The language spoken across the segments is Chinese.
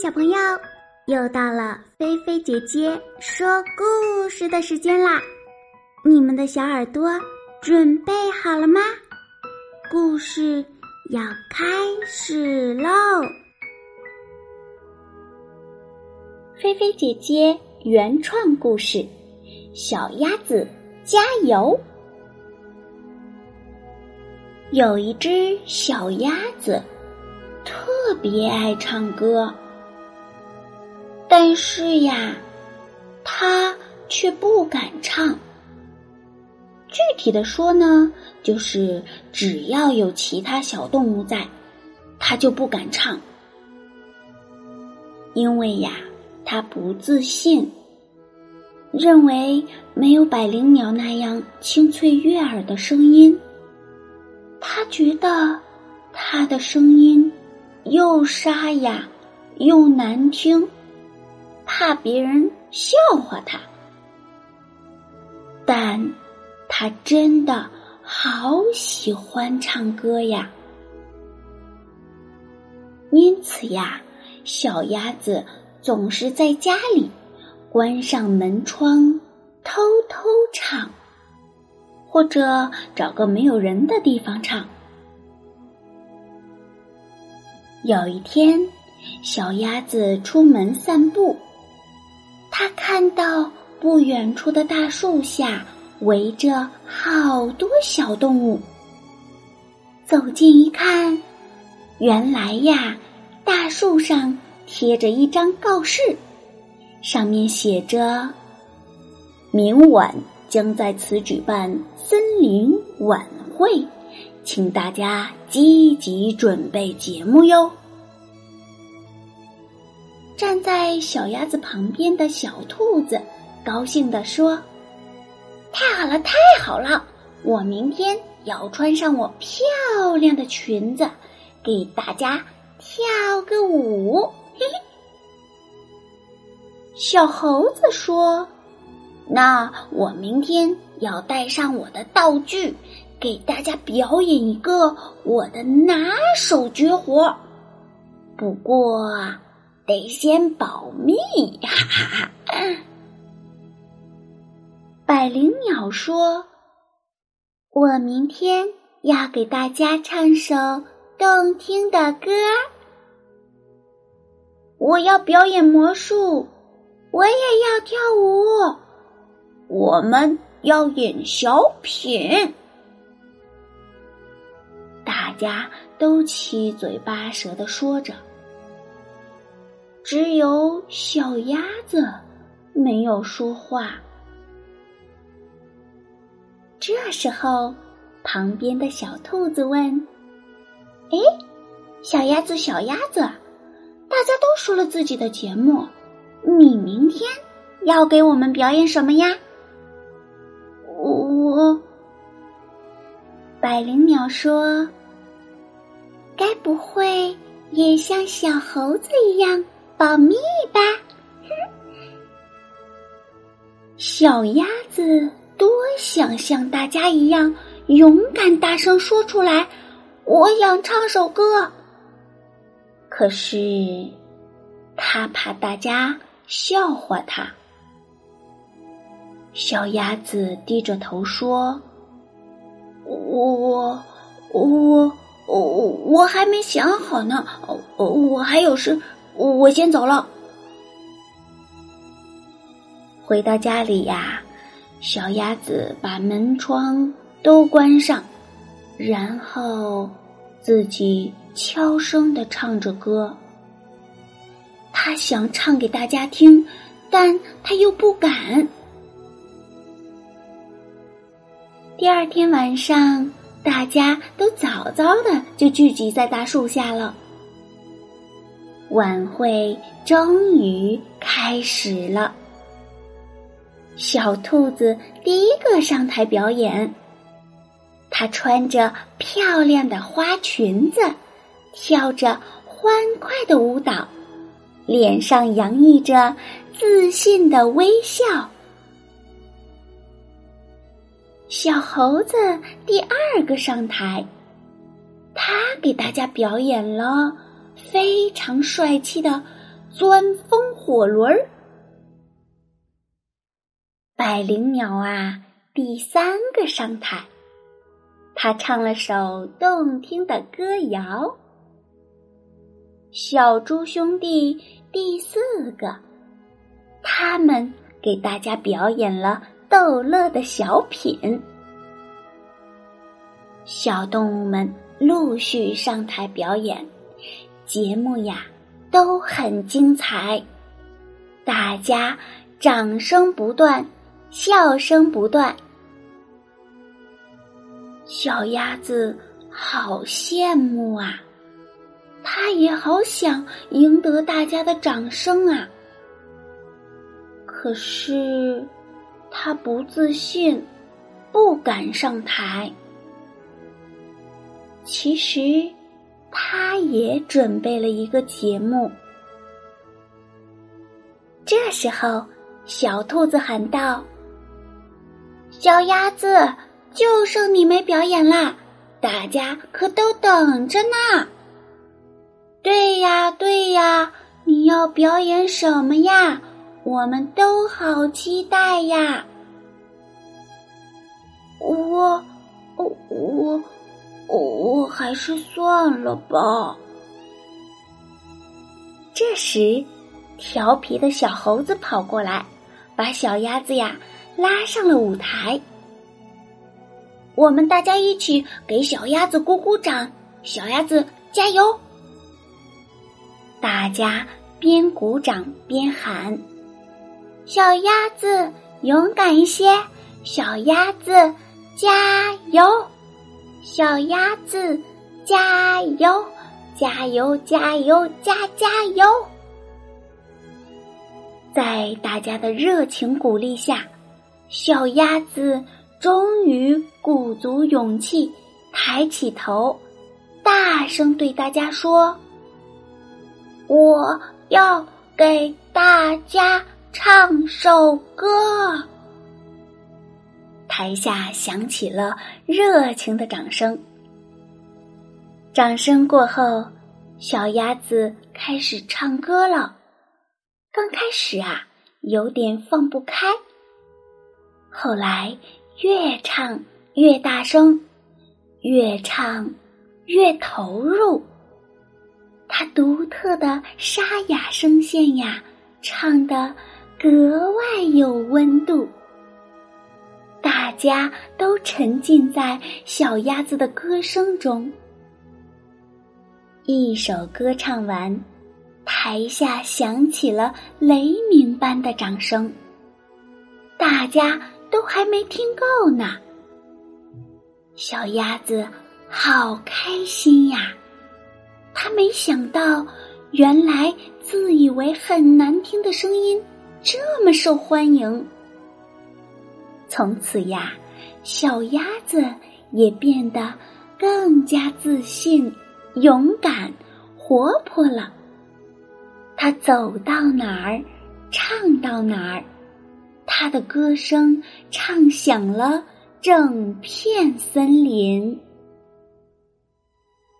小朋友，又到了菲菲姐姐说故事的时间啦！你们的小耳朵准备好了吗？故事要开始喽！菲菲姐姐原创故事《小鸭子加油》。有一只小鸭子，特别爱唱歌。但是呀，他却不敢唱。具体的说呢，就是只要有其他小动物在，他就不敢唱。因为呀，他不自信，认为没有百灵鸟那样清脆悦耳的声音。他觉得他的声音又沙哑又难听。怕别人笑话他，但他真的好喜欢唱歌呀。因此呀，小鸭子总是在家里关上门窗，偷偷唱，或者找个没有人的地方唱。有一天，小鸭子出门散步。他看到不远处的大树下围着好多小动物。走近一看，原来呀，大树上贴着一张告示，上面写着：“明晚将在此举办森林晚会，请大家积极准备节目哟。”站在小鸭子旁边的小兔子高兴地说：“太好了，太好了！我明天要穿上我漂亮的裙子，给大家跳个舞。”嘿嘿。小猴子说：“那我明天要带上我的道具，给大家表演一个我的拿手绝活。不过……”得先保密，哈哈哈！百灵鸟说：“我明天要给大家唱首动听的歌，我要表演魔术，我也要跳舞，我们要演小品。”大家都七嘴八舌的说着。只有小鸭子没有说话。这时候，旁边的小兔子问：“哎，小鸭子，小鸭子，大家都说了自己的节目，你明天要给我们表演什么呀？”我，百灵鸟说：“该不会也像小猴子一样？”保密吧，哼小鸭子多想像大家一样勇敢，大声说出来：“我想唱首歌。”可是他怕大家笑话他。小鸭子低着头说：“我我我我我还没想好呢，我我还有事。”我先走了。回到家里呀，小鸭子把门窗都关上，然后自己悄声的唱着歌。他想唱给大家听，但他又不敢。第二天晚上，大家都早早的就聚集在大树下了。晚会终于开始了。小兔子第一个上台表演，它穿着漂亮的花裙子，跳着欢快的舞蹈，脸上洋溢着自信的微笑。小猴子第二个上台，他给大家表演了。非常帅气的钻风火轮儿。百灵鸟啊，第三个上台，他唱了首动听的歌谣。小猪兄弟第四个，他们给大家表演了逗乐的小品。小动物们陆续上台表演，节目呀都很精彩，大家掌声不断，笑声不断。小鸭子好羡慕啊，它也好想赢得大家的掌声啊，可是它不自信，不敢上台。其实，他也准备了一个节目。这时候，小兔子喊道：“小鸭子，就剩你没表演啦！大家可都等着呢。”“对呀，对呀，你要表演什么呀？我们都好期待呀！”“我，我，我。”我还是算了吧。这时，调皮的小猴子跑过来，把小鸭子呀拉上了舞台。我们大家一起给小鸭子鼓鼓掌，小鸭子加油！大家边鼓掌边喊：“小鸭子勇敢一些，小鸭子加油！”小鸭子，加油！加油！加油！加加油！在大家的热情鼓励下，小鸭子终于鼓足勇气，抬起头，大声对大家说：“我要给大家唱首歌。”台下响起了热情的掌声。掌声过后，小鸭子开始唱歌了。刚开始啊，有点放不开，后来越唱越大声，越唱越投入。它独特的沙哑声线呀，唱得格外有。家都沉浸在小鸭子的歌声中。一首歌唱完，台下响起了雷鸣般的掌声。大家都还没听够呢，小鸭子好开心呀！他没想到，原来自以为很难听的声音这么受欢迎。从此呀，小鸭子也变得更加自信、勇敢、活泼了。它走到哪儿，唱到哪儿，它的歌声唱响了整片森林。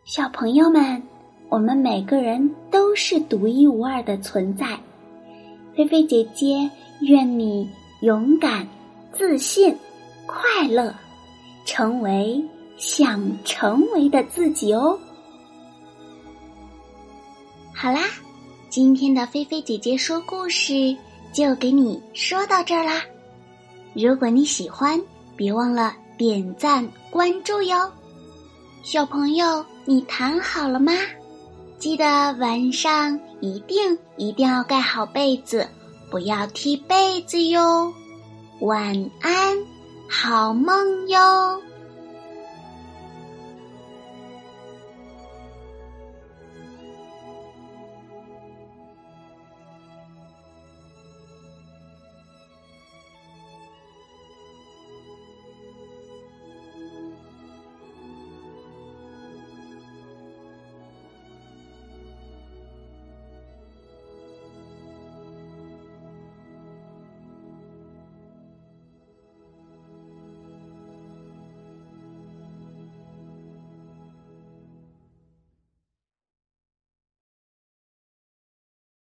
小朋友们，我们每个人都是独一无二的存在。菲菲姐姐愿你勇敢。自信、快乐，成为想成为的自己哦。好啦，今天的菲菲姐姐说故事就给你说到这儿啦。如果你喜欢，别忘了点赞关注哟。小朋友，你躺好了吗？记得晚上一定一定要盖好被子，不要踢被子哟。晚安，好梦哟。